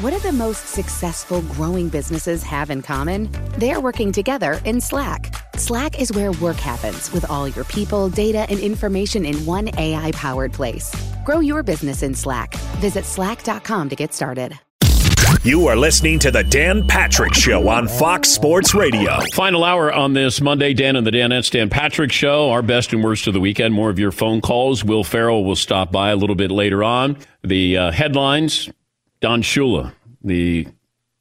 What do the most successful growing businesses have in common? They're working together in Slack. Slack is where work happens with all your people, data, and information in one AI powered place. Grow your business in Slack. Visit slack.com to get started. You are listening to the Dan Patrick Show on Fox Sports Radio. Final hour on this Monday, Dan and the Danettes, Dan Patrick Show, our best and worst of the weekend. More of your phone calls. Will Ferrell will stop by a little bit later on. The uh, headlines Don Shula, the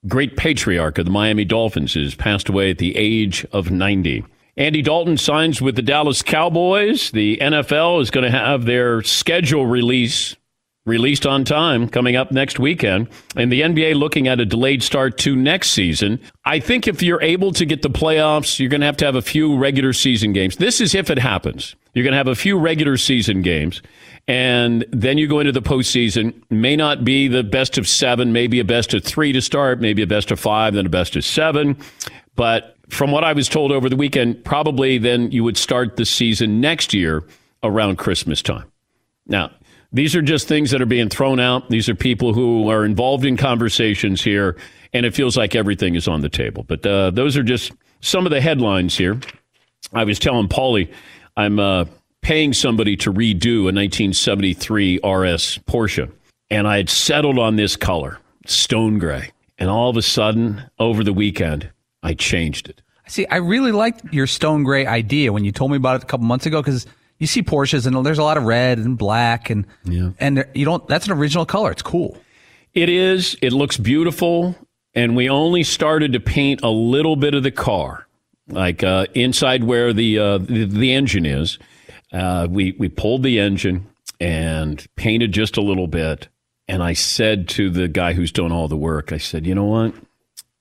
great patriarch of the Miami Dolphins, has passed away at the age of 90. Andy Dalton signs with the Dallas Cowboys. The NFL is going to have their schedule release released on time coming up next weekend. And the NBA looking at a delayed start to next season. I think if you're able to get the playoffs, you're going to have to have a few regular season games. This is if it happens. You're going to have a few regular season games. And then you go into the postseason. May not be the best of seven, maybe a best of three to start, maybe a best of five, then a best of seven. But from what I was told over the weekend, probably then you would start the season next year around Christmas time. Now, these are just things that are being thrown out. These are people who are involved in conversations here, and it feels like everything is on the table. But uh, those are just some of the headlines here. I was telling Paulie, I'm uh, paying somebody to redo a 1973 RS Porsche, and I had settled on this color, stone gray. And all of a sudden, over the weekend, I changed it. I see, I really liked your stone gray idea when you told me about it a couple months ago because you see Porsches and there's a lot of red and black and Yeah. and you don't. That's an original color. It's cool. It is. It looks beautiful. And we only started to paint a little bit of the car, like uh, inside where the, uh, the the engine is. Uh, we we pulled the engine and painted just a little bit. And I said to the guy who's doing all the work, I said, you know what?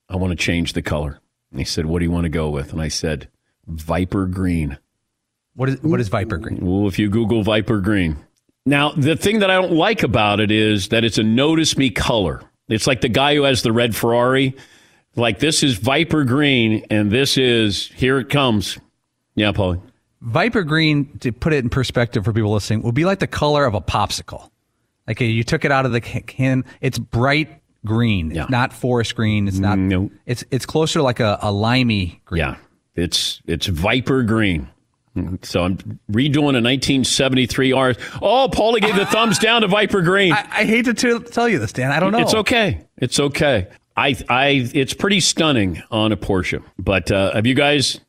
I want to change the color. And he said, what do you want to go with? And I said, Viper Green. What is what is Viper Green? Well, if you Google Viper Green. Now, the thing that I don't like about it is that it's a notice me color. It's like the guy who has the red Ferrari. Like this is Viper Green, and this is here it comes. Yeah, Paulie. Viper Green, to put it in perspective for people listening, would be like the color of a popsicle. Like you took it out of the can, it's bright green. Yeah. It's not forest green. It's not. No. It's it's closer to like a, a limey green. Yeah, it's it's Viper Green. So I'm redoing a 1973 R. Oh, Paulie gave the thumbs down to Viper Green. I, I hate to t- tell you this, Dan. I don't know. It's okay. It's okay. I, I, it's pretty stunning on a Porsche. But uh, have you guys?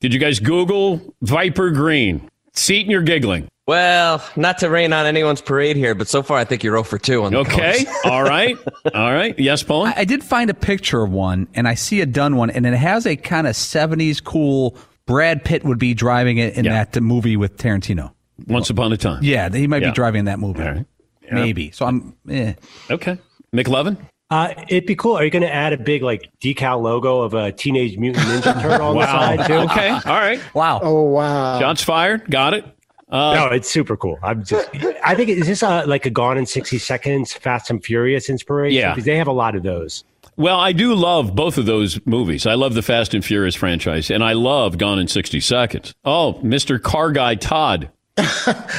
Did you guys Google Viper Green? Seton, you're giggling. Well, not to rain on anyone's parade here, but so far I think you're 0 for 2 on the Okay. All right. All right. Yes, Paul. I, I did find a picture of one, and I see a done one, and it has a kind of '70s cool. Brad Pitt would be driving it in Yeah. that movie with Tarantino. Once upon a time. Yeah, he might Yeah. be driving that movie. All right. Maybe. So I'm. Eh. Okay. McLovin. Uh, it'd be cool. Are you going to add a big like decal logo of a Teenage Mutant Ninja Turtle on the side too? Okay. All right. Wow. Oh wow! Shots fired. Got it. Uh, no, it's super cool. I'm just. I think is this a, like a Gone in sixty seconds, Fast and Furious inspiration? Yeah. because they have a lot of those. Well, I do love both of those movies. I love the Fast and Furious franchise, and I love Gone in 60 Seconds. Oh, Mr. Car Guy Todd.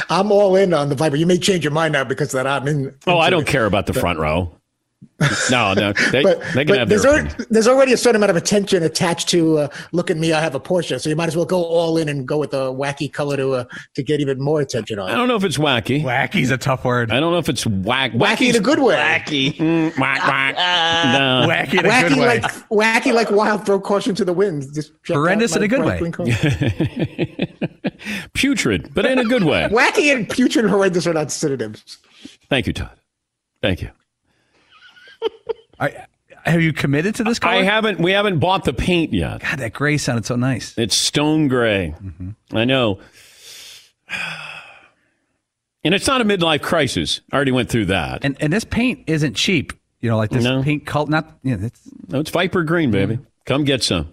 I'm all in on the Viper. You may change your mind now because of that I'm in. Oh, I don't care about the front row. No, no, they, but, they can but have there's, their already, there's already a certain amount of attention attached to uh, look at me, I have a Porsche. So you might as well go all in and go with a wacky color to uh, to get even more attention on. I don't know if it's wacky. Wacky's a tough word. I don't know if it's whack. Wacky in a good way. Wacky. Mm, whack, whack. no. Wacky in a Wacky good way. like wacky like wild. Throw caution to the wind. Just Horrendous in a good way. Putrid, but in a good way. wacky and putrid and horrendous are not synonyms. Thank you, Todd. Thank you. I, have you committed to this color? I haven't. We haven't bought the paint yet. God, that gray sounded so nice. It's stone gray. I know. And it's not a midlife crisis. I already went through that. And and this paint isn't cheap. You know, like this No. paint color. Not you know, it's No, it's Viper Green, baby. Come get some.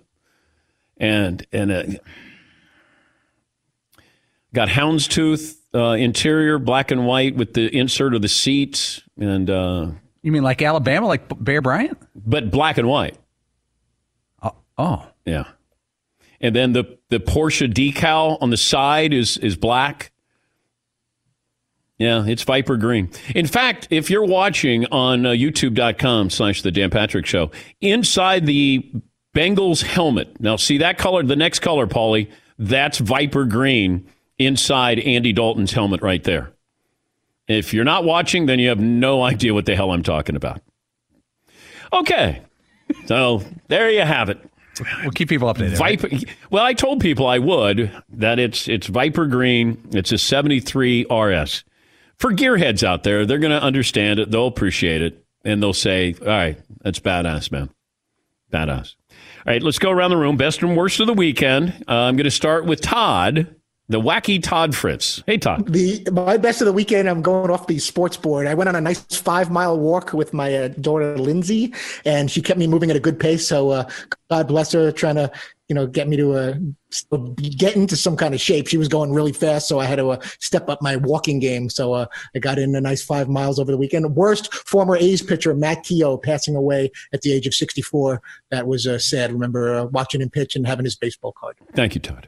And and uh, got houndstooth uh, interior, black and white with the insert of the seats, and uh, you mean like Alabama, like Bear Bryant? but black and white. Oh, Yeah. And then the the Porsche decal on the side is is black. Yeah, it's Viper Green. In fact, if you're watching on uh, youtube.com slash the Dan Patrick Show, inside the Bengals helmet, now see that color, the next color, Paulie, that's Viper Green inside Andy Dalton's helmet right there. If you're not watching, then you have no idea what the hell I'm talking about. Okay. So there you have it. we'll keep people updated. right? Viper. Well, I told people I would that it's it's Viper Green. It's a 73 RS. For gearheads out there, they're going to understand it. They'll appreciate it, and they'll say, "All right, that's badass, man, badass." All right, let's go around the room. Best and worst of the weekend. Uh, I'm going to start with Todd, the wacky Todd Fritz. Hey, Todd. The my best of the weekend. I'm going off the sports board. I went on a nice five mile walk with my uh, daughter Lindsay, and she kept me moving at a good pace. So uh, God bless her, trying to you know get me to uh, get into some kind of shape. She was going really fast, so I had to uh, step up my walking game. So uh, I got in a nice five miles over the weekend. Worst former A's pitcher Matt Keogh passing away at the age of 64. That was uh, sad. Remember uh, watching him pitch and having his baseball card. Thank you, Todd.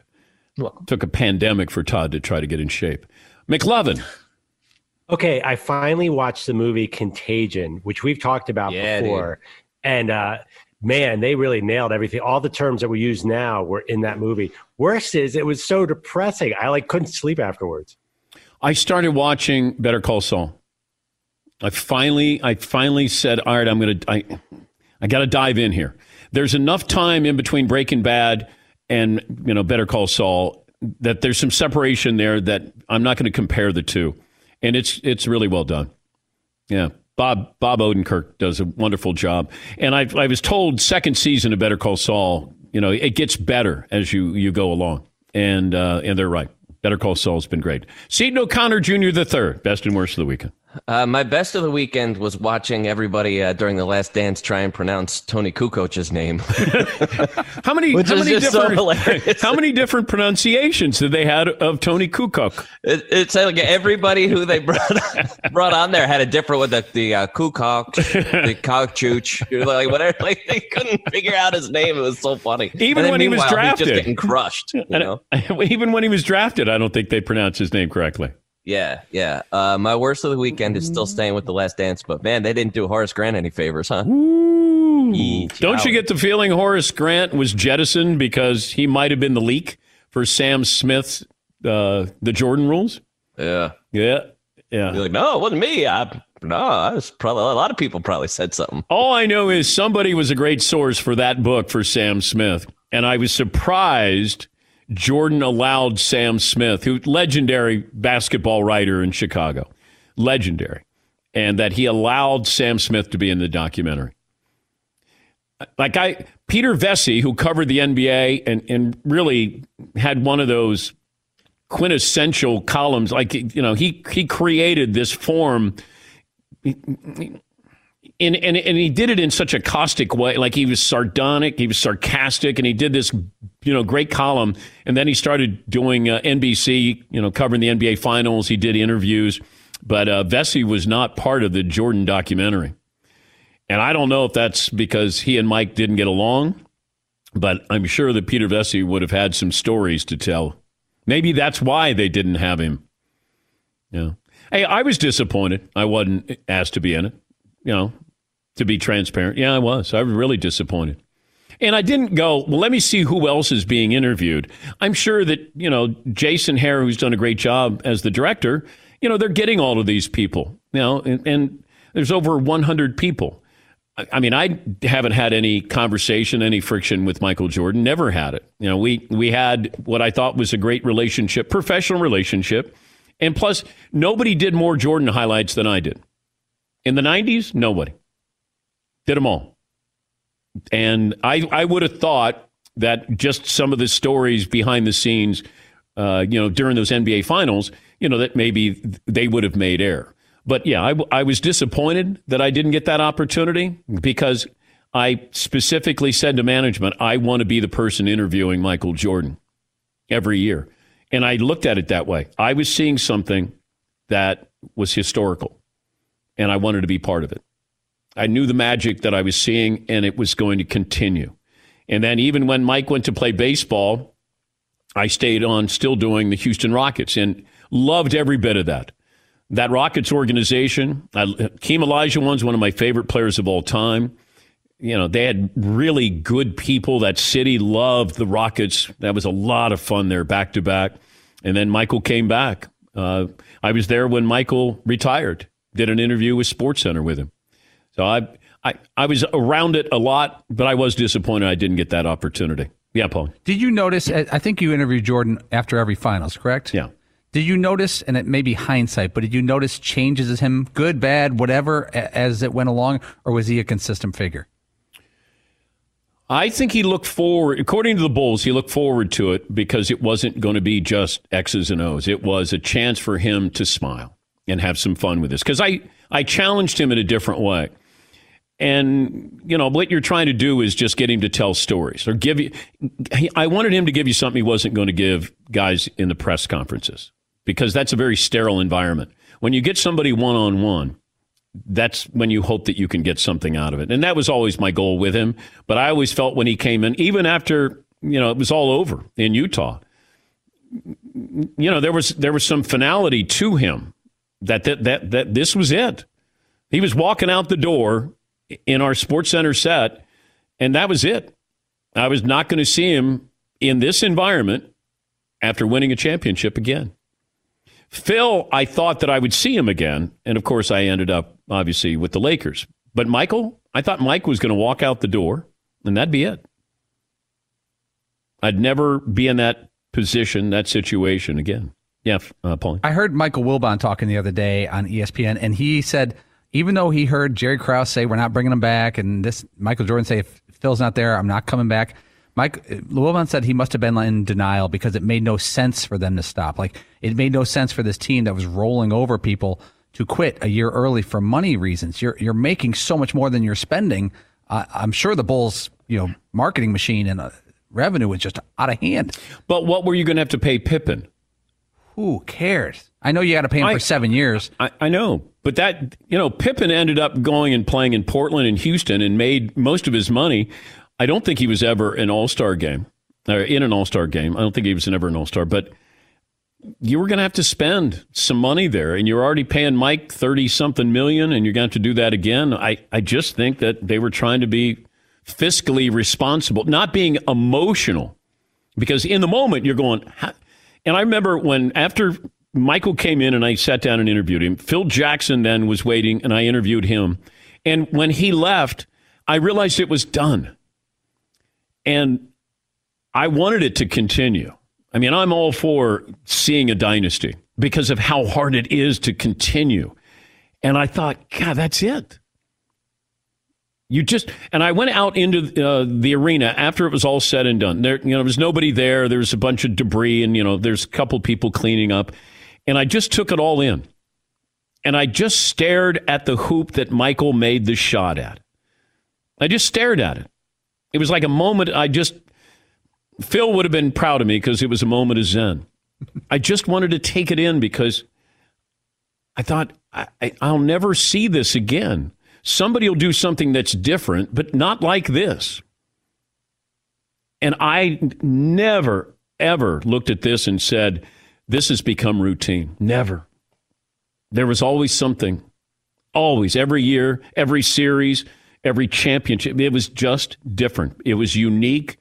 You're welcome. Took a pandemic for Todd to try to get in shape. McLovin. Okay, I finally watched the movie Contagion, which we've talked about Yeah, before. And uh, man, they really nailed everything. All the terms that we use now were in that movie. Worst is it was so depressing. I like couldn't sleep afterwards. I started watching Better Call Saul. I finally, I finally said, "All right, I'm gonna, I, I got to dive in here." There's enough time in between Breaking Bad and you know Better Call Saul that there's some separation there that I'm not going to compare the two, and it's it's really well done. Yeah, Bob Bob Odenkirk does a wonderful job, and I I was told second season of Better Call Saul, you know, it gets better as you you go along, and uh, and they're right. Better Call Saul's been great. Seton O'Connor Jr. the third, best and worst of the weekend. Uh, my best of the weekend was watching everybody uh, during the last dance try and pronounce Toni Kukoc's name. How many? Which how many just so different? how many different pronunciations did they had of Toni Kukoc? It, it's like everybody who they brought brought on there had a different with the the uh, Kukok, the Kokchuch, like whatever. Like they couldn't figure out his name. It was so funny. Even when he was drafted. just getting crushed. You know? even when he was drafted, I don't think they pronounced his name correctly. Yeah, yeah. Uh, my worst of the weekend is still staying with the Last Dance, but man, they didn't do Horace Grant any favors, huh? Yee, Don't you get the feeling Horace Grant was jettisoned because he might have been the leak for Sam Smith's uh, the Jordan rules? Yeah. Yeah, yeah. You're like, no, it wasn't me. I no, I was probably a lot of people probably said something. All I know is somebody was a great source for that book for Sam Smith, and I was surprised Jordan allowed Sam Smith, who legendary basketball writer in Chicago, legendary, and that he allowed Sam Smith to be in the documentary. Like I, Peter Vecsey, who covered the NBA and and really had one of those quintessential columns, like you know, he he created this form and, and and he did it in such a caustic way. Like he was sardonic he was sarcastic and he did this you know great column. And then he started doing uh, NBC you know covering the NBA finals. He did interviews. But uh, Vecsey was not part of the Jordan documentary. And I don't know if that's because he and Mike didn't get along but I'm sure that Peter Vecsey would have had some stories to tell. Maybe that's why they didn't have him. Yeah. Hey I was disappointed I wasn't asked to be in it you know to be transparent. Yeah, I was. I was really disappointed. And I didn't go, well, let me see who else is being interviewed. I'm sure that, you know, Jason Hehir, who's done a great job as the director, you know, they're getting all of these people, you know, and, and there's over 100 people. I mean, I haven't had any conversation, any friction with Michael Jordan. Never had it. You know, we we had what I thought was a great relationship, professional relationship, and plus, nobody did more Jordan highlights than I did. In the '90s, nobody did them all. And I I would have thought that just some of the stories behind the scenes, uh, you know, during those NBA finals, you know, that maybe they would have made air. But yeah, I, I was disappointed that I didn't get that opportunity because I specifically said to management, I want to be the person interviewing Michael Jordan every year. And I looked at it that way. I was seeing something that was historical, and I wanted to be part of it. I knew the magic that I was seeing, and it was going to continue. And then, even when Mike went to play baseball, I stayed on still doing the Houston Rockets and loved every bit of that that Rockets organization, I, Keem Olajuwon's one of my favorite players of all time. You know, they had really good people. That city loved the Rockets. That was a lot of fun there, back to back. And then Michael came back. Uh, I was there when Michael retired. Did an interview with SportsCenter with him. So I, I, I was around it a lot, but I was disappointed I didn't get that opportunity. Yeah, Paul. Did you notice? Uh, I think you interviewed Jordan after every finals, correct? Yeah. Did you notice, and it may be hindsight, but did you notice changes as him, good, bad, whatever, as it went along, or was he a consistent figure? I think he looked forward, according to the Bulls, he looked forward to it because it wasn't going to be just X's and O's. It was a chance for him to smile and have some fun with this. Because I, I challenged him in a different way. And, you know, what you're trying to do is just get him to tell stories or give you. I wanted him to give you something he wasn't going to give guys in the press conferences because that's a very sterile environment. When you get somebody one on one, that's when you hope that you can get something out of it. And that was always my goal with him. But I always felt when he came in, even after, you know, it was all over in Utah, you know, there was there was some finality to him that that that, that this was it. He was walking out the door in our Sports Center set, and that was it. I was not going to see him in this environment after winning a championship again. Phil, I thought that I would see him again. And of course, I ended up obviously with the Lakers. But Michael, I thought Mike was going to walk out the door and that'd be it. I'd never be in that position, that situation again. Yeah, uh, Paul. I heard Michael Wilbon talking the other day on ESPN, and he said even though he heard Jerry Krause say we're not bringing him back, and this Michael Jordan say if Phil's not there, I'm not coming back. Mike Wilbon said he must have been in denial because it made no sense for them to stop. Like it made no sense for this team that was rolling over people to quit a year early for money reasons. You're you're making so much more than you're spending. Uh, I'm sure the Bulls, you know, marketing machine and uh, revenue was just out of hand. But what were you going to have to pay Pippen? Who cares? I know you got to pay him I, for seven years. I, I know, but that you know, Pippen ended up going and playing in Portland and Houston and made most of his money I don't think he was ever an All Star game or in an All Star game. I don't think he was ever an All Star, but you were going to have to spend some money there, and you're already paying Mike thirty something million, and you're going to have to do that again. I I just think that they were trying to be fiscally responsible, not being emotional, because in the moment you're going. And I remember when after Michael came in and I sat down and interviewed him. Phil Jackson then was waiting, and I interviewed him. And when he left, I realized it was done. And I wanted it to continue. I mean, I'm all for seeing a dynasty because of how hard it is to continue. And I thought, God, that's it. You just and I went out into uh, the arena after it was all said and done. There, you know, there was nobody there. There was a bunch of debris, and you know, there's a couple people cleaning up, and I just took it all in, and I just stared at the hoop that Michael made the shot at. I just stared at it, it was like a moment. I just, Phil would have been proud of me because it was a moment of Zen. I just wanted to take it in because I thought, I, I'll never see this again. Somebody will do something that's different, but not like this. And I never, ever looked at this and said, this has become routine. Never. There was always something. Always. Every year, every series every championship. It was just different. It was unique.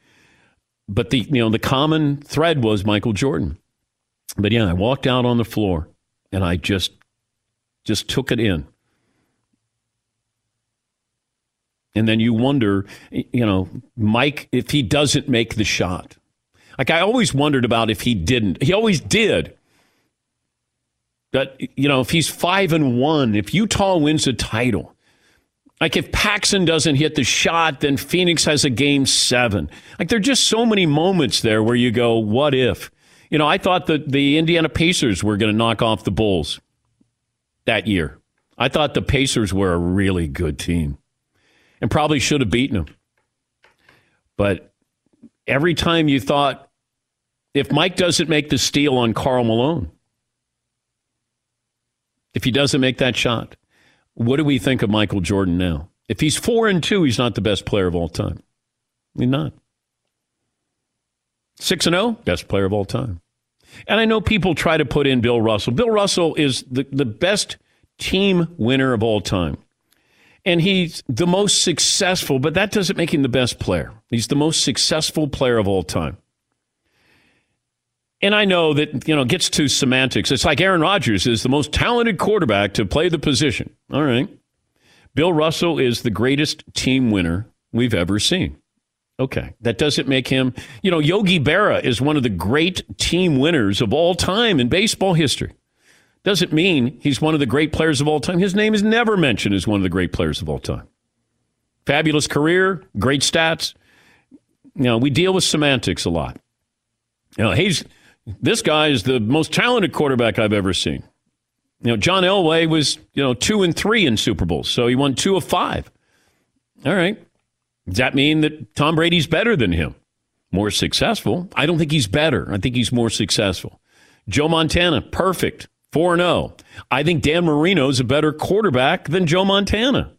But the you know the common thread was Michael Jordan. But yeah, I walked out on the floor and I just just took it in. And then you wonder, you know, Mike, if he doesn't make the shot. Like I always wondered about if he didn't. He always did. But you know, if he's five and one, if Utah wins a title, like if Paxson doesn't hit the shot, then Phoenix has a game seven. Like there are just so many moments there where you go, what if? You know, I thought that the Indiana Pacers were going to knock off the Bulls that year. I thought the Pacers were a really good team and probably should have beaten them. But every time you thought, if Mike doesn't make the steal on Karl Malone, if he doesn't make that shot, what do we think of Michael Jordan now? If he's four and two, he's not the best player of all time. He's not. Six and zero, oh, best player of all time. And I know people try to put in Bill Russell. Bill Russell is the, the best team winner of all time. And he's the most successful, but that doesn't make him the best player. He's the most successful player of all time. And I know that, you know, it gets to semantics. It's like Aaron Rodgers is the most talented quarterback to play the position. All right. Bill Russell is the greatest team winner we've ever seen. Okay. That doesn't make him, you know, Yogi Berra is one of the great team winners of all time in baseball history. Doesn't mean he's one of the great players of all time. His name is never mentioned as one of the great players of all time. Fabulous career, great stats. You know, we deal with semantics a lot. You know, he's this guy is the most talented quarterback I've ever seen. You know, John Elway was, you know, two and three in Super Bowls, so he won two of five. All right. Does that mean that Tom Brady's better than him? More successful? I don't think he's better. I think he's more successful. Joe Montana, perfect. 4 0. I think Dan Marino's a better quarterback than Joe Montana.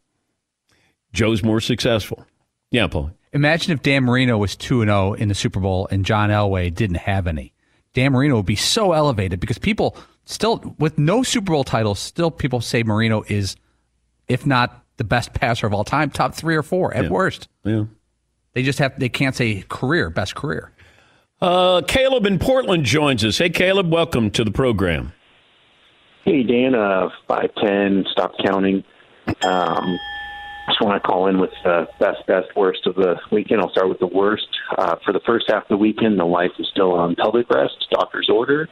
Joe's more successful. Yeah, Paul. Imagine if Dan Marino was 2 0 in the Super Bowl and John Elway didn't have any. Dan Marino would be so elevated because people still, with no Super Bowl titles, still people say Marino is, if not the best passer of all time, top three or four at yeah. worst. Yeah. They just have, they can't say career, best career. Uh, Caleb in Portland joins us. Hey, Caleb, welcome to the program. Hey, Dan, uh, 5'10, stop counting. Um, just want to call in with the best, best, worst of the weekend. I'll start with the worst. Uh, for the first half of the weekend, the wife is still on pelvic rest, doctor's order.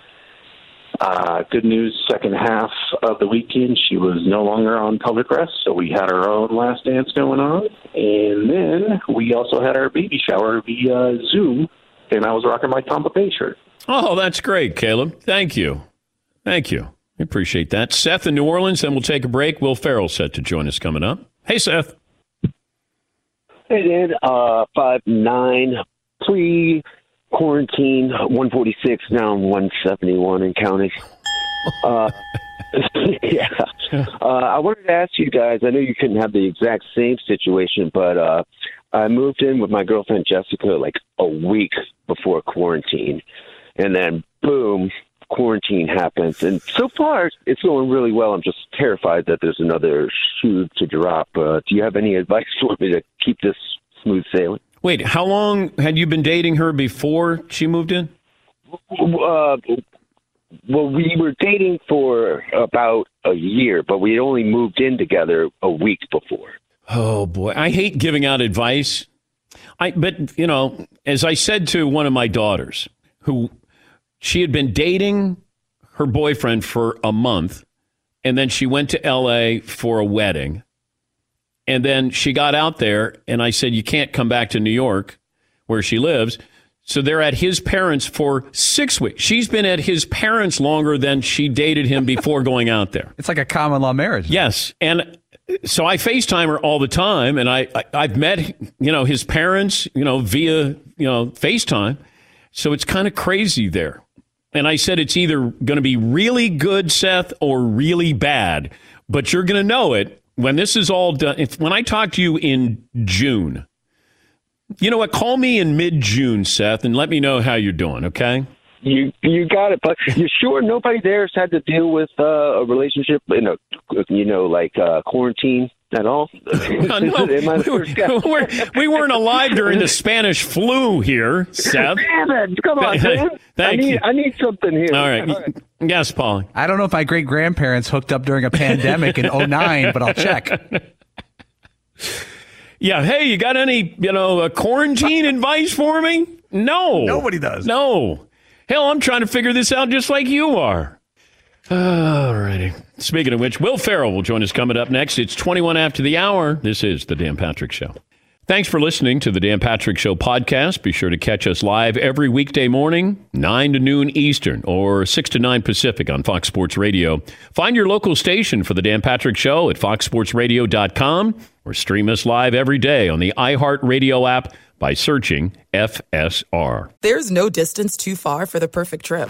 Uh, good news, second half of the weekend, she was no longer on pelvic rest, so we had our own last dance going on. And then we also had our baby shower via Zoom, and I was rocking my Tampa Bay shirt. Oh, that's great, Caleb. Thank you. Thank you. I appreciate that. Seth in New Orleans, then we'll take a break. Will Ferrell set to join us coming up. Hey, Seth. Hey, Dan. Uh, five nine pre quarantine, one forty six down one seventy one in county. Uh, yeah. Uh, I wanted to ask you guys. I know you couldn't have the exact same situation, but uh, I moved in with my girlfriend Jessica like a week before quarantine, and then boom, quarantine happens. And so far, it's going really well. I'm just terrified that there's another shoe to drop. Uh, do you have any advice for me to keep this smooth sailing? Wait, how long had you been dating her before she moved in? Uh, well, we were dating for about a year, but we had only moved in together a week before. Oh boy, I hate giving out advice. I but you know, as I said to one of my daughters, who she had been dating her boyfriend for a month, and then she went to LA for a wedding. And then she got out there, and I said, You can't come back to New York where she lives. So they're at his parents for six weeks. She's been at his parents longer than she dated him before going out there. It's like a common law marriage. Yes. And so I FaceTime her all the time, and I, I have met you know his parents you know via you know FaceTime, so it's kind of crazy there. And I said it's either going to be really good, Seth, or really bad. But you're going to know it when this is all done. If, when I talk to you in June, you know what? Call me in mid June, Seth, and let me know how you're doing, okay? You you got it, but you sure nobody there's had to deal with uh, a relationship in a you know like uh, quarantine at all? No, no. Am I the first guy? We're, we weren't alive during the Spanish flu here, Seth. Damn it! Come on, man. I Thank need you. I need something here. All right. Yes, Paul. I don't know if my great grandparents hooked up during a pandemic in 09, but I'll check. Yeah. Hey, you got any, you know, uh, quarantine advice for me? No. Nobody does. No. Hell, I'm trying to figure this out just like you are. All righty. Speaking of which, Will Ferrell will join us coming up next. It's 21 after the hour. This is The Dan Patrick Show. Thanks for listening to the Dan Patrick Show podcast. Be sure to catch us live every weekday morning, 9 to noon Eastern or 6 to 9 Pacific on Fox Sports Radio. Find your local station for the Dan Patrick Show at foxsportsradio.com or stream us live every day on the iHeartRadio app by searching FSR. There's no distance too far for the perfect trip.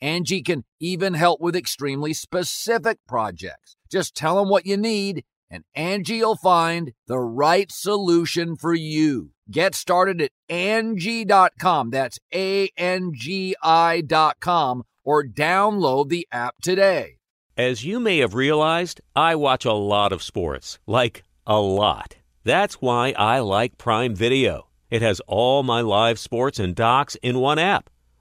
Angie can even help with extremely specific projects. Just tell them what you need and Angie will find the right solution for you. Get started at Angie.com. That's A-N-G-I dot com or download the app today. As you may have realized, I watch a lot of sports. Like, a lot. That's why I like Prime Video. It has all my live sports and docs in one app.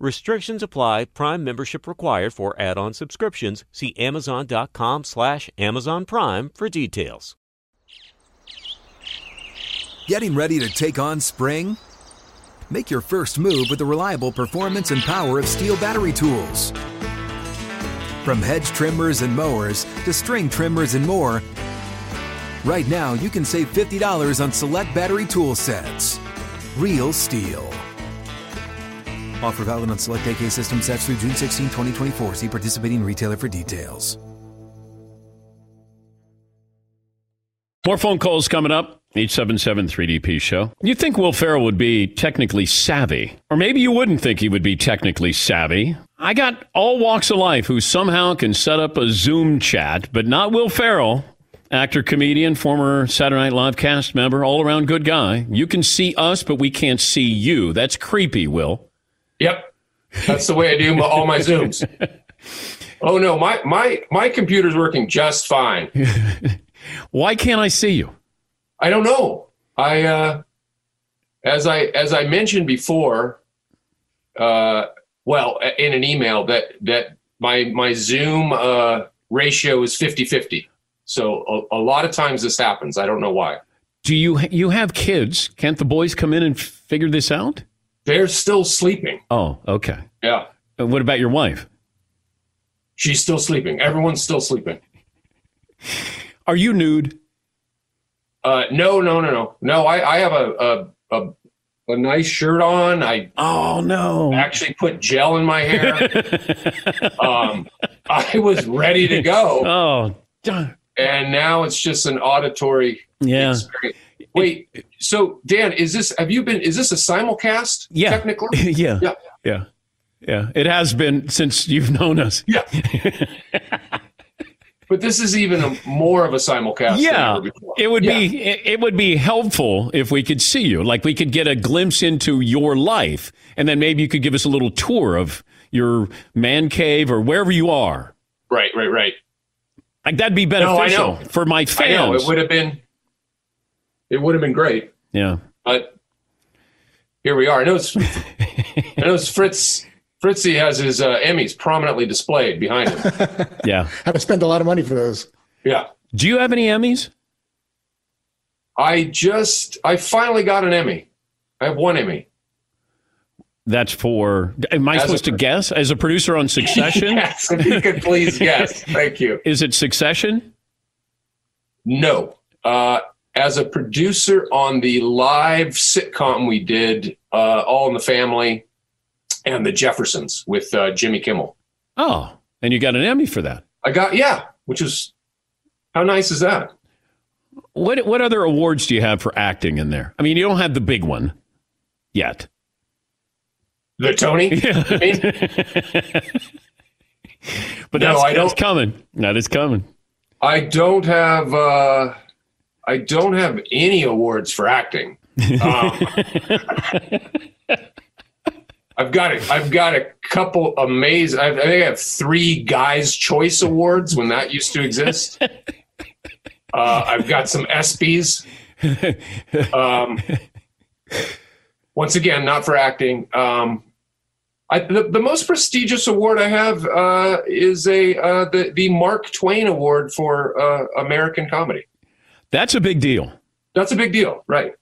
Restrictions apply. Prime membership required for add-on subscriptions. See Amazon.com slash Amazon Prime for details. Getting ready to take on spring? Make your first move with the reliable performance and power of STIHL battery tools. From hedge trimmers and mowers to string trimmers and more, right now you can save $50 on select battery tool sets. Real STIHL. Offer valid on select AK system sets through June 16, 2024. See participating retailer for details. More phone calls coming up. 877 3DP show. You think Will Ferrell would be technically savvy, or maybe you wouldn't think he would be technically savvy. I got all walks of life who somehow can set up a Zoom chat, but not Will Ferrell. Actor, comedian, former Saturday Night Live cast member, all around good guy. You can see us, but we can't see you. That's creepy, Will. Yep, that's the way I do my, all my zooms. Oh no, my my my computer's working just fine. Why can't I see you? I don't know. I uh, as I as I mentioned before, uh, well, in an email that that my my Zoom uh, ratio is 50-50. So a, a lot of times this happens. I don't know why. Do you you have kids? Can't the boys come in and figure this out? They're still sleeping. Oh, okay. Yeah. And what about your wife? She's still sleeping. Everyone's still sleeping. Are you nude? Uh, no, no, no, no, no. I, I have a, a, a, a nice shirt on. I oh no, actually put gel in my hair. um, I was ready to go. Oh, done. and now it's just an auditory. Yeah. Experience. Wait, so Dan, is this? Have you been? Is this a simulcast? Yeah. technically. yeah. Yeah. Yeah. Yeah. It has been since you've known us. Yeah. but this is even a, more of a simulcast. Yeah, ever before. it would Yeah. be it it would be helpful if we could see you. Like we could get a glimpse into your life, and then maybe you could give us a little tour of your man cave or wherever you are. Right, right, right. Like that'd be No, I beneficial know. for my I know fans. it would have been. It would have been great, yeah. but here we are. I know it's. I know it's Fritz. Fritzy has his uh, Emmys prominently displayed behind him. Yeah. Have to spend a lot of money for those. Yeah. Do you have any Emmys? I just. I finally got an Emmy. I have one Emmy. That's for. Am I As supposed to guess as a producer on Succession? yes, if you could please guess. Thank you. Is it Succession? No. Uh, as a producer on the live sitcom we did, uh, All in the Family and The Jeffersons with uh, Jimmy Kimmel. Oh, and you got an Emmy for that. I got, yeah, which is, how nice is that? What what other awards do you have for acting in there? I mean, you don't have the big one yet. The Tony? But No, that's, I that's don't- coming. That is coming. I don't have, uh, I don't have any awards for acting. Um, I've got a, I've got a couple amazing. I, I think I have three guys' choice awards when that used to exist. Uh, I've got some ESPYS. Um, once again, not for acting. Um, I, the, the most prestigious award I have uh, is a uh, the the Mark Twain Award for uh, American comedy. That's a big deal. That's a big deal, right?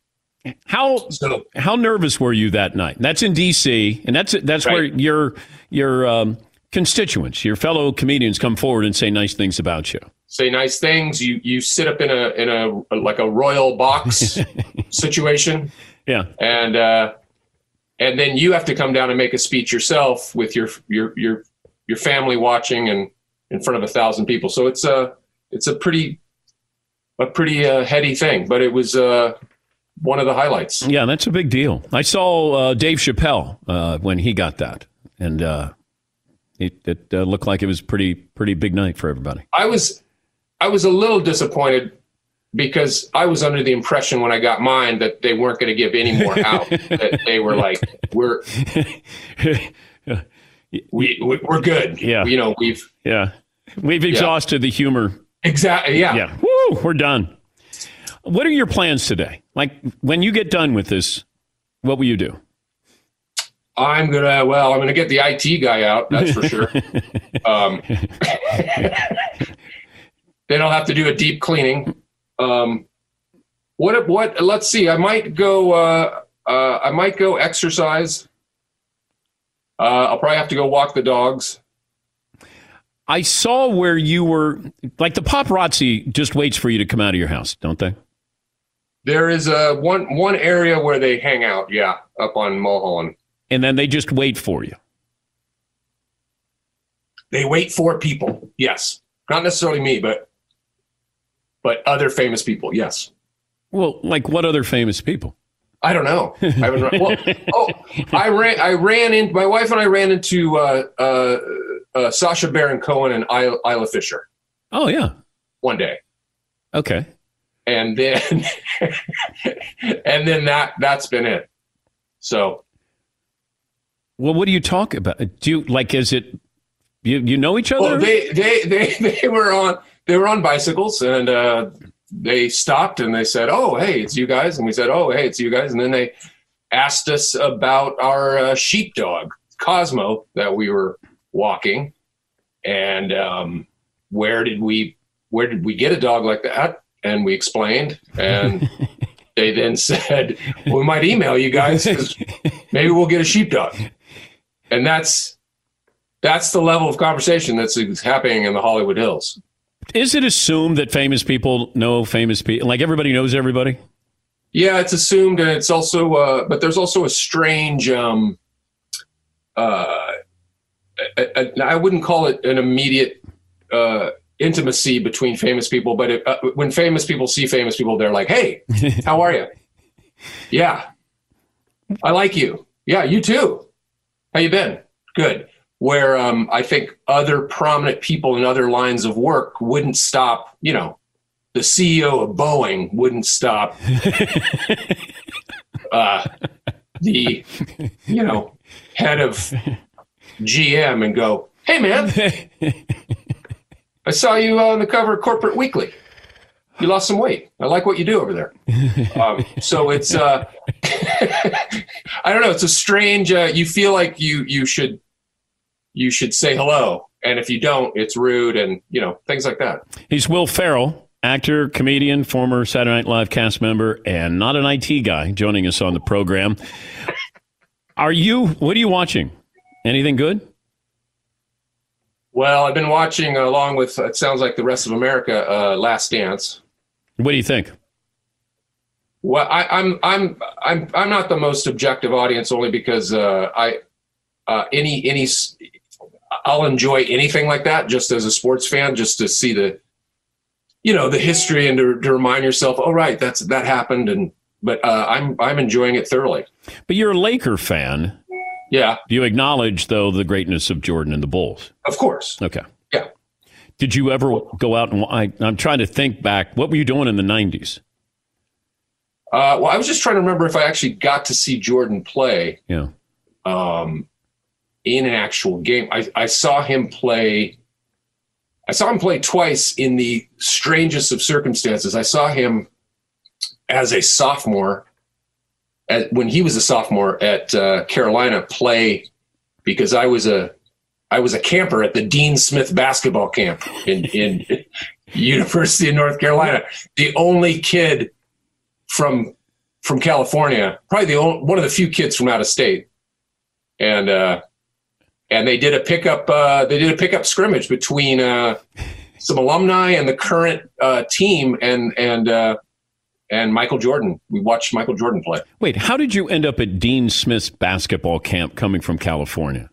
How how nervous were you that night? That's in D.C. and that's that's where your your um, constituents, your fellow comedians, come forward and say nice things about you. Say nice things. You you sit up in a in a like a royal box situation. Yeah. and uh, and then you have to come down and make a speech yourself with your your your your family watching and in front of a thousand people. So it's a it's a pretty a pretty uh, heady thing, but it was uh, one of the highlights. Yeah, that's a big deal. I saw uh, Dave Chappelle uh, when he got that, and uh, it, it uh, looked like it was pretty pretty big night for everybody. I was I was a little disappointed because I was under the impression when I got mine that they weren't going to give any more out. that they were like, we're we, we we're good. Yeah. you know we've Yeah, we've exhausted the humor. Exactly yeah. Yeah, Woo, we're done. What are your plans today? Like when you get done with this, what will you do? I'm gonna well, I'm gonna get the IT guy out. That's for sure. um, then I'll have to do a deep cleaning. Um, what? What? Let's see. I might go. Uh, uh, I might go exercise. Uh, I'll probably have to go walk the dogs. I saw where you were like the paparazzi just waits for you to come out of your house, don't they? There is a one one area where they hang out. Yeah, up on Mulholland. And then they just wait for you. They wait for people. Yes, not necessarily me, but but other famous people. Yes. Well, like what other famous people? I don't know. I haven't run, well, oh, I ran. I ran in. My wife and I ran into uh, uh, uh, Sacha Baron Cohen and Isla, Isla Fisher Oh yeah. one day, Okay. and then and then that that's been it. So Well, what do you talk about? Do you like? Is it you? You know each other? well, they they they they were on they were on bicycles and uh, they stopped and they said, "Oh, hey, it's you guys," and we said, "Oh, hey, it's you guys," and then they asked us about our uh, sheepdog Cosmo that we were walking, and um, where did we where did we get a dog like that? And we explained, and they then said, "We might email you guys 'cause maybe we'll get a sheepdog," and that's that's the level of conversation that's happening in the Hollywood Hills. Is it assumed that famous people know famous people? Like everybody knows everybody? Yeah, it's assumed, and it's also, uh, but there's also a strange. Um, uh, I wouldn't call it an immediate uh, intimacy between famous people, but it, uh, when famous people see famous people, they're like, "Hey, how are you? yeah, I like you. Yeah, you too. How you been? Good." Where um, I think other prominent people in other lines of work wouldn't stop, you know, the CEO of Boeing wouldn't stop uh, the you know head of GM and go, "Hey man, I saw you on the cover of Corporate Weekly. You lost some weight. I like what you do over there." Um, so it's uh, I don't know. It's a strange. Uh, you feel like you you should you should say hello, and if you don't, it's rude, and you know things like that. He's Will Ferrell actor, comedian, former Saturday Night Live cast member, and not an IT guy, joining us on the program. Are you? What are you watching? Anything good? Well, I've been watching along with it sounds like the rest of America, uh, Last Dance. What do you think? Well, I, I'm I'm I'm I'm not the most objective audience only because uh, I uh, any any I'll enjoy anything like that just as a sports fan, just to see the you know the history and to, to remind yourself, oh right, that's that happened, and but uh, I'm I'm enjoying it thoroughly. But you're a Laker fan. Yeah. Do you acknowledge though the greatness of Jordan and the Bulls? Of course. Okay. Yeah. Did you ever go out and I, I'm trying to think back. What were you doing in the '90s? Uh, well, I was just trying to remember if I actually got to see Jordan play. Yeah. Um, in an actual game, I, I saw him play I saw him play twice in the strangest of circumstances. I saw him as a sophomore, at, when he was a sophomore at uh, Carolina, play because I was a I was a camper at the Dean Smith basketball camp in, in University of North Carolina. The only kid from from California, probably the only, one of the few kids from out of state, and uh, and they did a pickup. Uh, they did a pickup scrimmage between uh, some alumni and the current uh, team, and and uh, and Michael Jordan. We watched Michael Jordan play. Wait, how did you end up at Dean Smith's basketball camp, coming from California?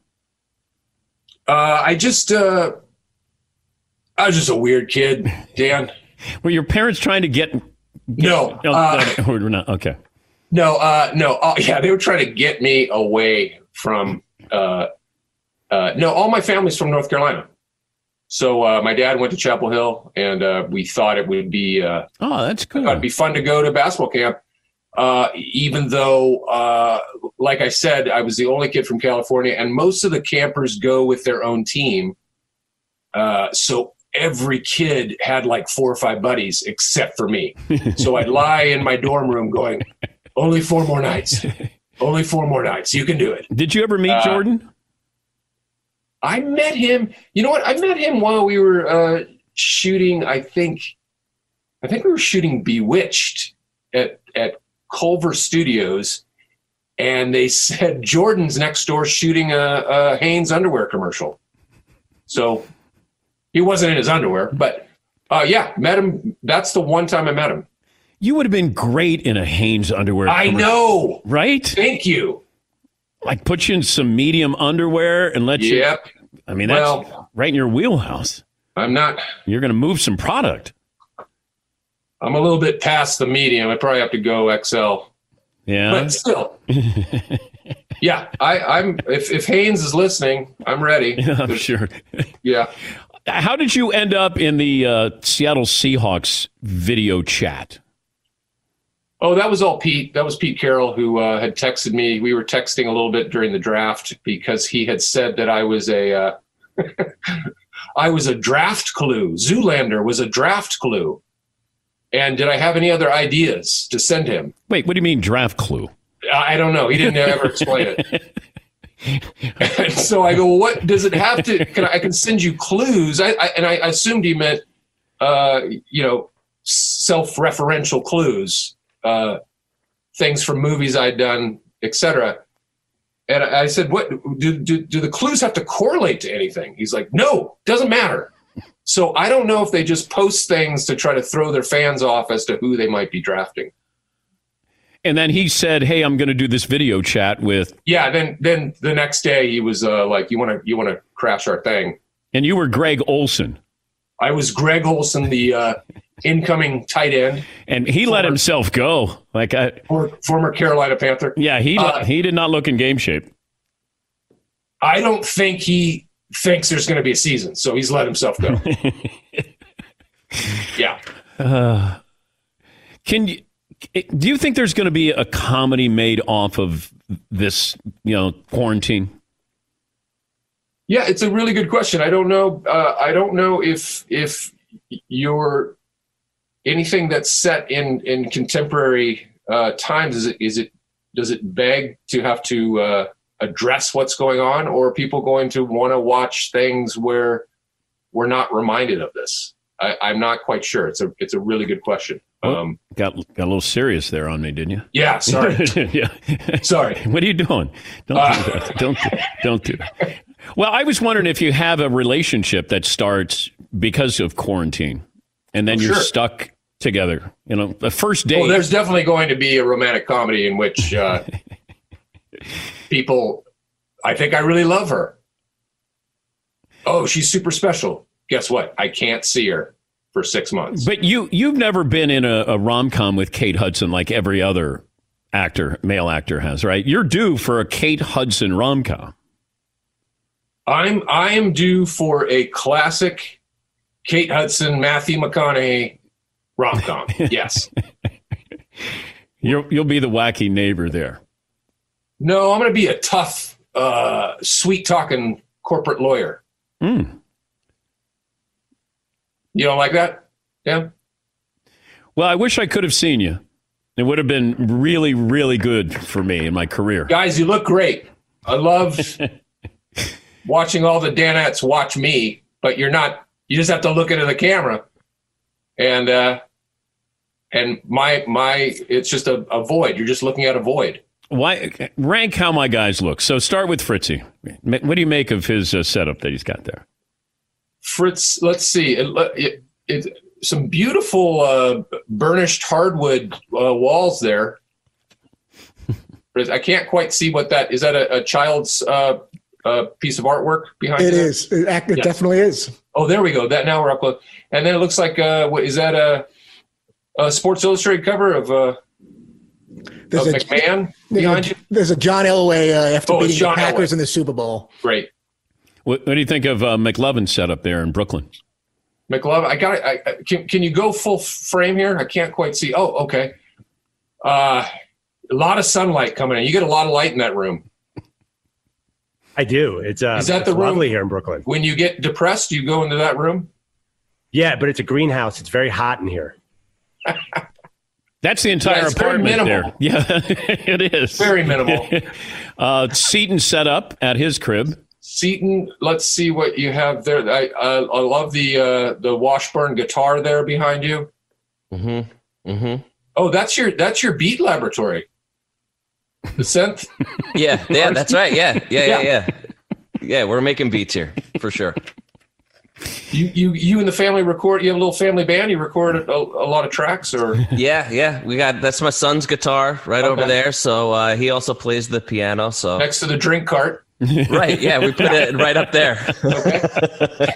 Uh, I just, uh, I was just a weird kid, Dan. Were your parents trying to get? get no, oh, uh, or not. Okay. No, uh, no. Oh, yeah, they were trying to get me away from. Uh, uh, no, all my family's from North Carolina. So uh, my dad went to Chapel Hill, and uh, we thought it would be. Uh, oh, that's cool. It'd be fun to go to basketball camp. Uh, even though, uh, like I said, I was the only kid from California, and most of the campers go with their own team. Uh, so every kid had like four or five buddies except for me. so I'd lie in my dorm room going, "Only four more nights. Only four more nights. You can do it." Did you ever meet Jordan? I met him. You know what? I met him while we were uh, shooting. I think, I think we were shooting Bewitched at at Culver Studios, and they said Jordan's next door shooting a, a Hanes underwear commercial. So he wasn't in his underwear, but uh, yeah, met him. That's the one time I met him. You would have been great in a Hanes underwear. I know. right? Thank you. Like put you in some medium underwear and let you. Yep. I mean, that's Well- right in your wheelhouse. I'm not. You're going to move some product. I'm a little bit past the medium. I probably have to go XL. Yeah. But still, yeah, I, I'm. If if Hanes is listening, I'm ready. I'm sure. Yeah. How did you end up in the uh, Seattle Seahawks video chat? Oh, that was all Pete. That was Pete Carroll who uh, had texted me. We were texting a little bit during the draft because he had said that I was a uh, I was a draft clue. Zoolander was a draft clue. And did I have any other ideas to send him? Wait, what do you mean draft clue? I I don't know. He didn't ever explain it. and so I go, well, what does it have to? Can I, I can send you clues? I, I and I assumed he meant, uh, you know, self-referential clues, uh, things from movies I'd done, etc. And I said, what do, do do the clues have to correlate to anything? He's like, no, doesn't matter. So I don't know if they just post things to try to throw their fans off as to who they might be drafting. And then he said, "Hey, I'm going to do this video chat with." Yeah. Then then the next day he was uh, like, "You want to you want to crash our thing?" And you were Greg Olsen. I was Greg Olsen, the uh, incoming tight end, and he let himself go. Like I, former Carolina Panther. Yeah, he Uh, he did not look in game shape. I don't think he thinks there's going to be a season, so he's let himself go. yeah. Uh, can you? Do you think there's going to be a comedy made off of this? You know, quarantine. Yeah, it's a really good question. I don't know. Uh, I don't know if if you're anything that's set in in contemporary uh, times. Is it is it does it beg to have to uh, address what's going on, or are people going to want to watch things where we're not reminded of this? I, I'm not quite sure. It's a it's a really good question. Um, got got a little serious there on me, didn't you? Yeah, sorry. yeah, sorry. What are you doing? Don't do that. Don't do, don't do that. Well, I was wondering if you have a relationship that starts because of quarantine, and then Oh, you're sure. stuck together. You know, the first date. Well, there's definitely going to be a romantic comedy in which uh, people, I think I really love her. Oh, she's super special. Guess what? I can't see her for six months. But you you've never been in a, a rom com with Kate Hudson like every other actor, male actor has, right? You're due for a Kate Hudson rom com. I'm I am due for a classic Kate Hudson, Matthew McConaughey rom com. yes. You'll you'll be the wacky neighbor there. No, I'm going to be a tough, uh, sweet talking corporate lawyer. Mm. You don't like that? Yeah. Well, I wish I could have seen you. It would have been really, really good for me in my career. Guys, you look great. I love watching all the Danettes watch me, but you're not. You just have to look into the camera, and uh, and my my it's just a, a void. You're just looking at a void. Why rank how my guys look? So start with Fritzy. What do you make of his uh, setup that he's got there? Fritz, let's see. It, it, it, some beautiful uh, burnished hardwood uh, walls there. I can't quite see what that is. That a, a child's uh, uh, piece of artwork behind It is. It, act- it definitely is. Oh, there we go. That now we're up close. And then it looks like uh, what is that a, a Sports Illustrated cover of uh, There's of a- McMahon There's behind a, you? there's a John Elway uh, after Oh, beating John the Packers Elway. in the Super Bowl. Great. What, what do you think of uh, McLovin's setup there in Brooklyn? McLovin, I got it. I, I- can, can you go full frame here? I can't quite see. Oh, okay. Uh, a lot of sunlight coming in. You get a lot of light in that room. I do. It's uh, Is that the room? lovely here in Brooklyn. When you get depressed, you go into that room. Yeah, but it's a greenhouse. It's very hot in here. That's the entire Yeah, it's very apartment there. Yeah, it is. Very minimal. uh, Seton set up at his crib. Seton, let's see what you have there. I I, I love the uh, the Washburn guitar there behind you. Mm-hmm. Mm-hmm. Oh, that's your that's your beat laboratory. The synth. Yeah, yeah, that's right. Yeah, yeah, yeah, Yeah. yeah. Yeah, we're making beats here for sure. You you you and the family record. You have a little family band. You record a, a lot of tracks, or Yeah, yeah. We got that's my son's guitar right over there. So uh, he also plays the piano. So next to the drink cart. right, yeah, we put it right up there.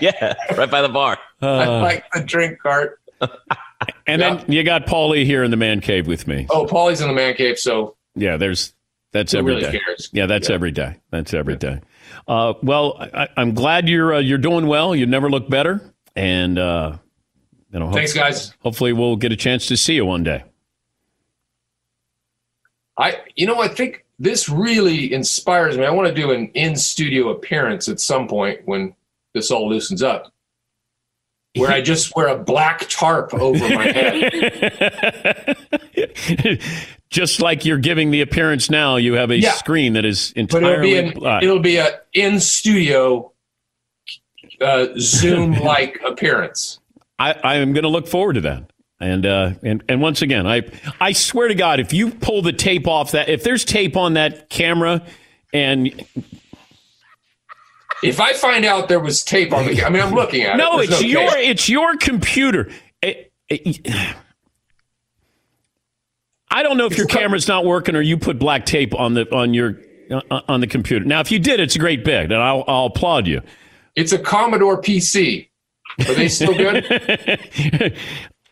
yeah, right by the bar. I like the drink cart. And then you got Paulie here in the man cave with me. Oh, Paulie's in the man cave, so Yeah, there's that's Who every day. really cares? Yeah, that's every day. That's every day. Uh, well, I, I'm glad you're uh, you're doing well. You never look better, and uh, you know, Thanks, guys. Hopefully, we'll get a chance to see you one day. I you know I think this really inspires me. I want to do an in studio appearance at some point when this all loosens up, where I just wear a black tarp over my head. Just like you're giving the appearance now, you have a Yeah. screen that is But it'll be an black. it'll be a in studio uh, Zoom like appearance. I, I am going to look forward to that. And uh, and and once again, I I swear to God, if you pull the tape off that, if there's tape on that camera, and If I find out there was tape on the, I mean, I'm looking at no, it. No, it's your tape. it's your computer. It- it- I don't know if your camera's not working or you put black tape on the on your uh, on the computer. Now, if you did, it's a great bit, and I'll, I'll applaud you. It's a Commodore PC. Are they still good?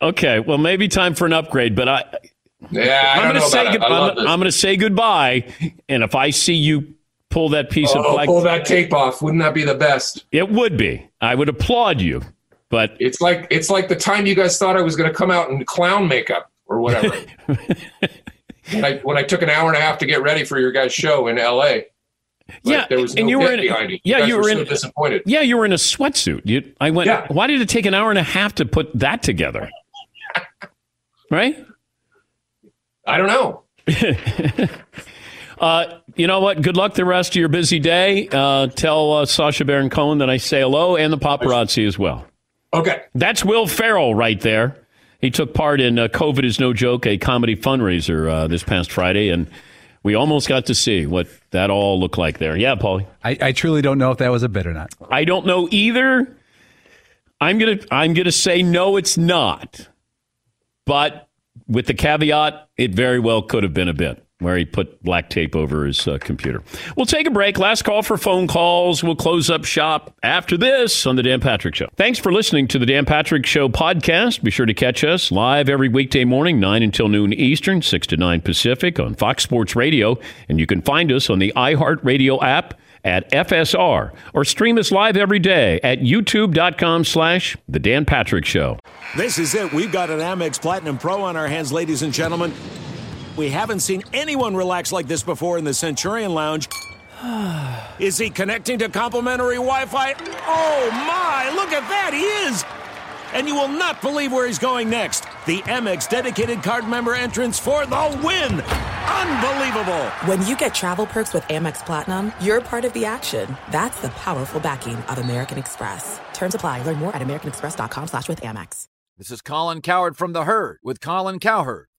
okay, well, maybe time for an upgrade, but I. Yeah, I am going to say good, I'm, I'm going to say goodbye, and if I see you pull that piece oh, of black, pull that tape off. Wouldn't that be the best? It would be. I would applaud you, but it's like it's like the time you guys thought I was going to come out in clown makeup or whatever. when I when I took an hour and a half to get ready for your guys' show in L.A. yeah, there was no and you were in, behind you. Yeah, you, you were, were in. So disappointed. Yeah, you were in a sweatsuit. You, I went. Yeah. Why did it take an hour and a half to put that together? Right. I don't know. uh, you know what? Good luck the rest of your busy day. Uh, tell uh, Sacha Baron Cohen that I say hello and the paparazzi as well. Okay. That's Will Ferrell right there. He took part in uh, COVID is No Joke, a comedy fundraiser uh, this past Friday, and we almost got to see what that all looked like there. Yeah, Paulie. I, I truly don't know if that was a bit or not. I don't know either. I'm gonna I'm gonna say no, it's not. But with the caveat, it very well could have been a bit where he put black tape over his uh, computer. We'll take a break. Last call for phone calls. We'll close up shop after this on The Dan Patrick Show. Thanks for listening to The Dan Patrick Show podcast. Be sure to catch us live every weekday morning, 9 until noon Eastern, 6 to 9 Pacific on Fox Sports Radio. And you can find us on the iHeartRadio app at FSR or stream us live every day at youtube.com slash The Dan Patrick Show. This is it. We've got an Amex Platinum Pro on our hands, ladies and gentlemen. We haven't seen anyone relax like this before in the Centurion Lounge. Is he connecting to complimentary Wi Fi? Oh my, look at that, he is! And you will not believe where he's going next. The Amex dedicated card member entrance for the win! Unbelievable! When you get travel perks with Amex Platinum, you're part of the action. That's the powerful backing of American Express. Terms apply. Learn more at americanexpress.com slash with Amex. This is Colin Cowherd from The Herd with Colin Cowherd.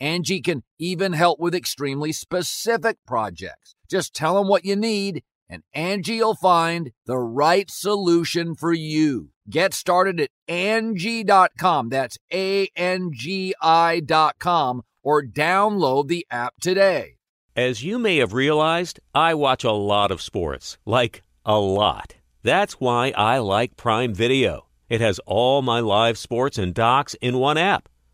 Angie can even help with extremely specific projects. Just tell them what you need and Angie'll find the right solution for you. Get started at Angie.com. That's A-N-G-I dot com or download the app today. As you may have realized, I watch a lot of sports. Like, a lot. That's why I like Prime Video. It has all my live sports and docs in one app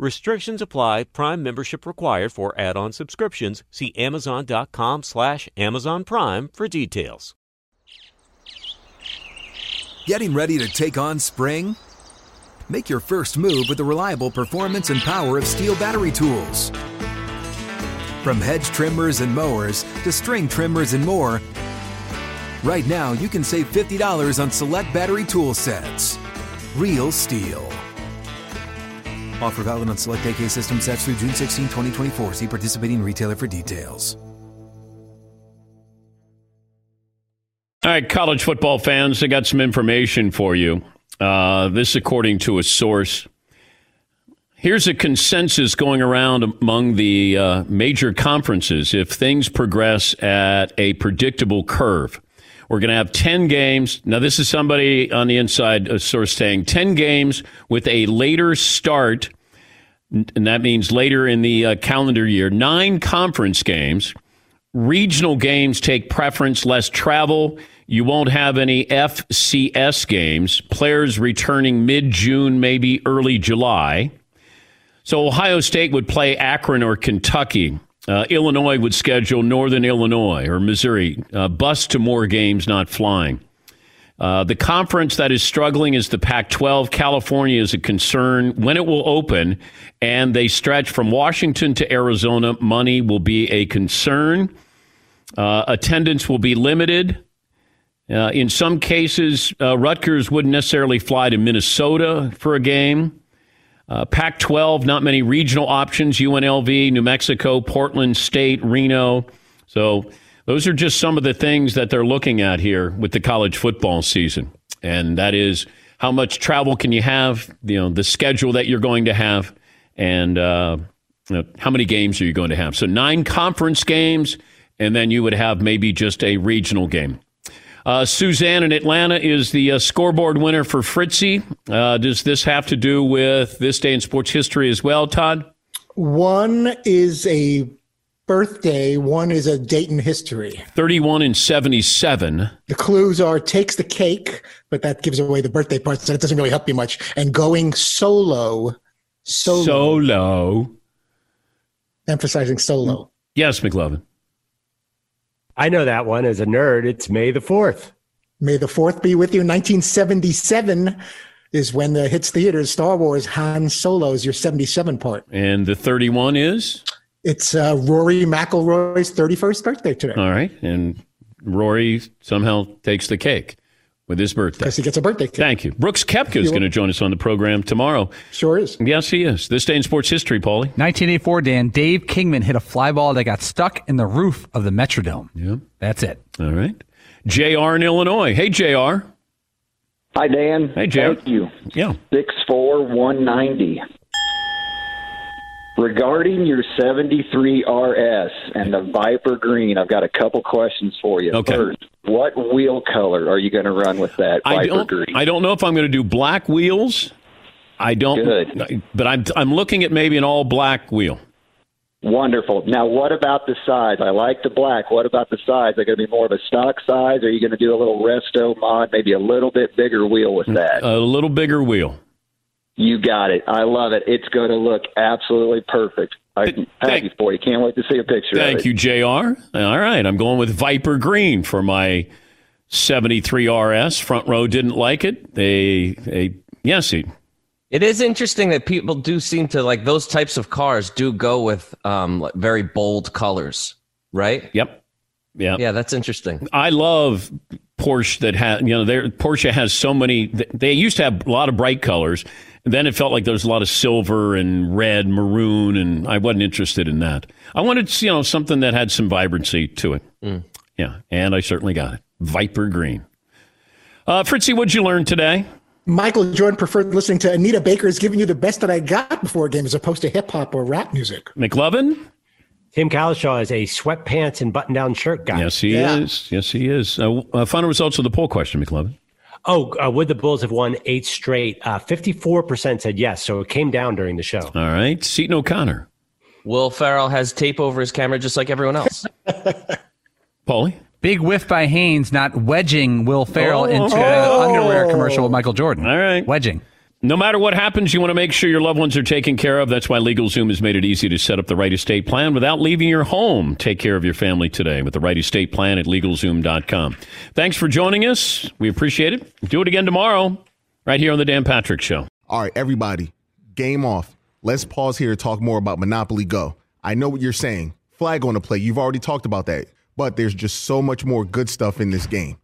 Restrictions apply. Prime membership required for add-on subscriptions. See Amazon.com slash Amazon Prime for details. Getting ready to take on spring? Make your first move with the reliable performance and power of STIHL battery tools. From hedge trimmers and mowers to string trimmers and more, right now you can save $50 on select battery tool sets. Real STIHL. Offer valid on select AK system sets through June 16, 2024. See participating retailer for details. All right, college football fans, I got some information for you. Uh, this, according to a source. Here's a consensus going around among the uh, major conferences if things progress at a predictable curve. We're going to have 10 games. Now, this is somebody on the inside, a source saying 10 games with a later start and that means later in the uh, calendar year. Nine conference games. Regional games take preference, less travel. You won't have any FCS games. Players returning mid June, maybe early July. So Ohio State would play Akron or Kentucky. Uh, Illinois would schedule Northern Illinois or Missouri. Uh, bus to more games, not flying. Uh, the conference that is struggling is the Pac 12. California is a concern when it will open, and they stretch from Washington to Arizona. Money will be a concern. Uh, attendance will be limited. Uh, in some cases, uh, Rutgers wouldn't necessarily fly to Minnesota for a game. Uh, Pac 12, not many regional options UNLV, New Mexico, Portland State, Reno. So those are just some of the things that they're looking at here with the college football season. And that is how much travel can you have, you know, the schedule that you're going to have, and uh, you know, how many games are you going to have. So nine conference games, and then you would have maybe just a regional game. Uh, Suzanne in Atlanta is the uh, scoreboard winner for Fritzy. Uh, does this have to do with this day in sports history as well, Todd? One is a birthday, one is a date in history. 31 and 77. The clues are takes the cake, but that gives away the birthday part, so it doesn't really help you much. And going solo, solo. Solo. Emphasizing solo. Yes, McLovin. I know that one as a nerd. It's May the 4th. May the 4th be with you. 1977 is when the hits theaters. Star Wars Han Solo is your 77 part. And the 31 is? It's uh, Rory McIlroy's 31st birthday today. All right. And Rory somehow takes the cake with his birthday. Because he gets a birthday cake. Thank you. Brooks Koepka is going to join us on the program tomorrow. Sure is. Yes, he is. This day in sports history, Paulie. 1984, Dan, Dave Kingman hit a fly ball that got stuck in the roof of the Metrodome. Yeah. That's it. All right. JR in Illinois. Hey, JR. Hi, Dan. Hey, JR. Thank you. Yeah. Six four one ninety. Regarding your 73 RS and the Viper Green, I've got a couple questions for you. Okay. First, what wheel color are you going to run with that I don't, Green? I don't know if I'm going to do black wheels. I don't. Good. But I'm, I'm looking at maybe an all black wheel. Wonderful. Now, what about the size? I like the black. What about the size? Are going to be more of a stock size? Or are you going to do a little resto mod, maybe a little bit bigger wheel with that? A little bigger wheel. You got it. I love it. It's going to look absolutely perfect. I'm happy for you. Can't wait to see a picture. Thank of it. you, JR. All right. I'm going with Viper Green for my 73 RS. Front row didn't like it. They, they yes, he, It is interesting that people do seem to like those types of cars do go with um, like very bold colors, right? Yep. Yeah. Yeah, that's interesting. I love Porsche that has, you know, their Porsche has so many, they used to have a lot of bright colors. And then it felt like there was a lot of silver and red, maroon, and I wasn't interested in that. I wanted, you know, something that had some vibrancy to it. Mm. Yeah. And I certainly got it. Viper Green. Uh, Fritzy, what'd you learn today? Michael Jordan preferred listening to Anita Baker's Giving You the Best That I Got before a game as opposed to hip hop or rap music. McLovin? Tim Cowlishaw is a sweatpants and button down shirt guy. Yes, he is. Yes, he is. Uh, uh, final results of the poll question, McLovin. Oh, uh, would the Bulls have won eight straight? Uh, 54% said yes, so it came down during the show. All right. Seton O'Connor. Will Ferrell has tape over his camera just like everyone else. Paulie? Big whiff by Hanes, not wedging Will Ferrell Oh. into an underwear commercial with Michael Jordan. All right. Wedging. No matter what happens, you want to make sure your loved ones are taken care of. That's why LegalZoom has made it easy to set up the right estate plan without leaving your home. Take care of your family today with the right estate plan at LegalZoom.com. Thanks for joining us. We appreciate it. Do it again tomorrow, right here on The Dan Patrick Show. All right, everybody, game off. Let's pause here to talk more about Monopoly Go. I know what you're saying. Flag on the play. You've already talked about that. But there's just so much more good stuff in this game.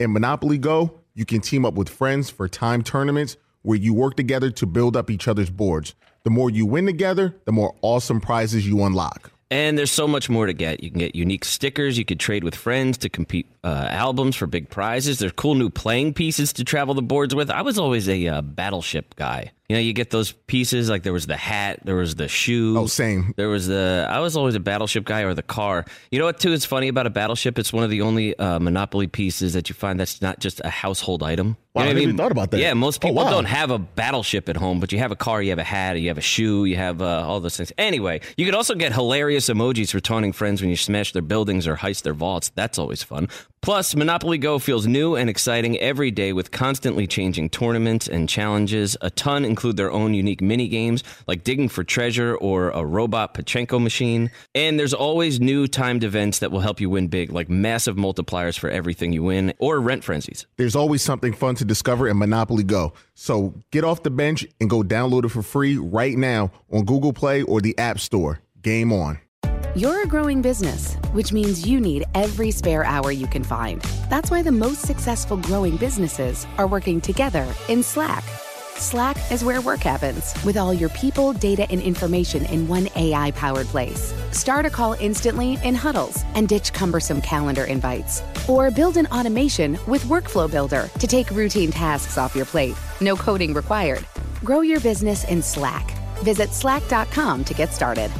In Monopoly Go, you can team up with friends for time tournaments where you work together to build up each other's boards. The more you win together, the more awesome prizes you unlock. And there's so much more to get. You can get unique stickers. You could trade with friends to compete uh, albums for big prizes. There's cool new playing pieces to travel the boards with. I was always a uh, battleship guy. You know, you get those pieces like there was the hat, there was the shoe. Oh, same. There was the. I was always a battleship guy or the car. You know what? Too is funny about a battleship. It's one of the only uh, Monopoly pieces that you find that's not just a household item. Wow, You know I what never even thought about that. Yeah, most Oh, people wow. don't have a battleship at home, but you have a car, you have a hat, you have a shoe, you have uh, all those things. Anyway, you could also get hilarious emojis for taunting friends when you smash their buildings or heist their vaults. That's always fun. Plus, Monopoly Go feels new and exciting every day with constantly changing tournaments and challenges. A ton include their own unique mini games like digging for treasure or a robot Pachinko machine. And there's always new timed events that will help you win big, like massive multipliers for everything you win or rent frenzies. There's always something fun to discover in Monopoly Go. So get off the bench and go download it for free right now on Google Play or the App Store. Game on. You're a growing business, which means you need every spare hour you can find. That's why the most successful growing businesses are working together in Slack. Slack is where work happens with all your people, data, and information in one AI powered place. Start a call instantly in huddles and ditch cumbersome calendar invites. Or build an automation with Workflow Builder to take routine tasks off your plate. No coding required. Grow your business in Slack. Visit slack.com to get started.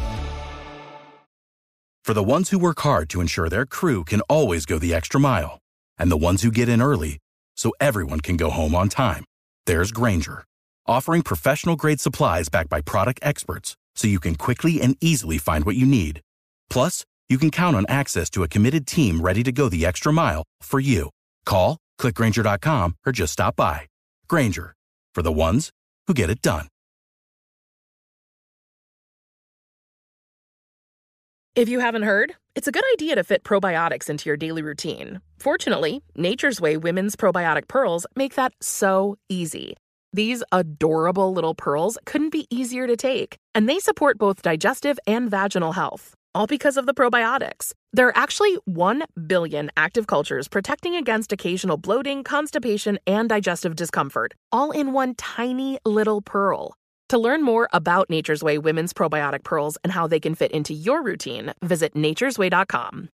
For the ones who work hard to ensure their crew can always go the extra mile, and the ones who get in early so everyone can go home on time, there's Grainger, offering professional grade supplies backed by product experts so you can quickly and easily find what you need. Plus, you can count on access to a committed team ready to go the extra mile for you. Call, clickgranger.com, or just stop by. Grainger, for the ones who get it done. If you haven't heard, it's a good idea to fit probiotics into your daily routine. Fortunately, Nature's Way Women's Probiotic Pearls make that so easy. These adorable little pearls couldn't be easier to take, and they support both digestive and vaginal health, all because of the probiotics. There are actually 1 billion active cultures protecting against occasional bloating, constipation, and digestive discomfort, all in one tiny little pearl. To learn more about Nature's Way Women's Probiotic Pearls and how they can fit into your routine, visit nature'sway.com.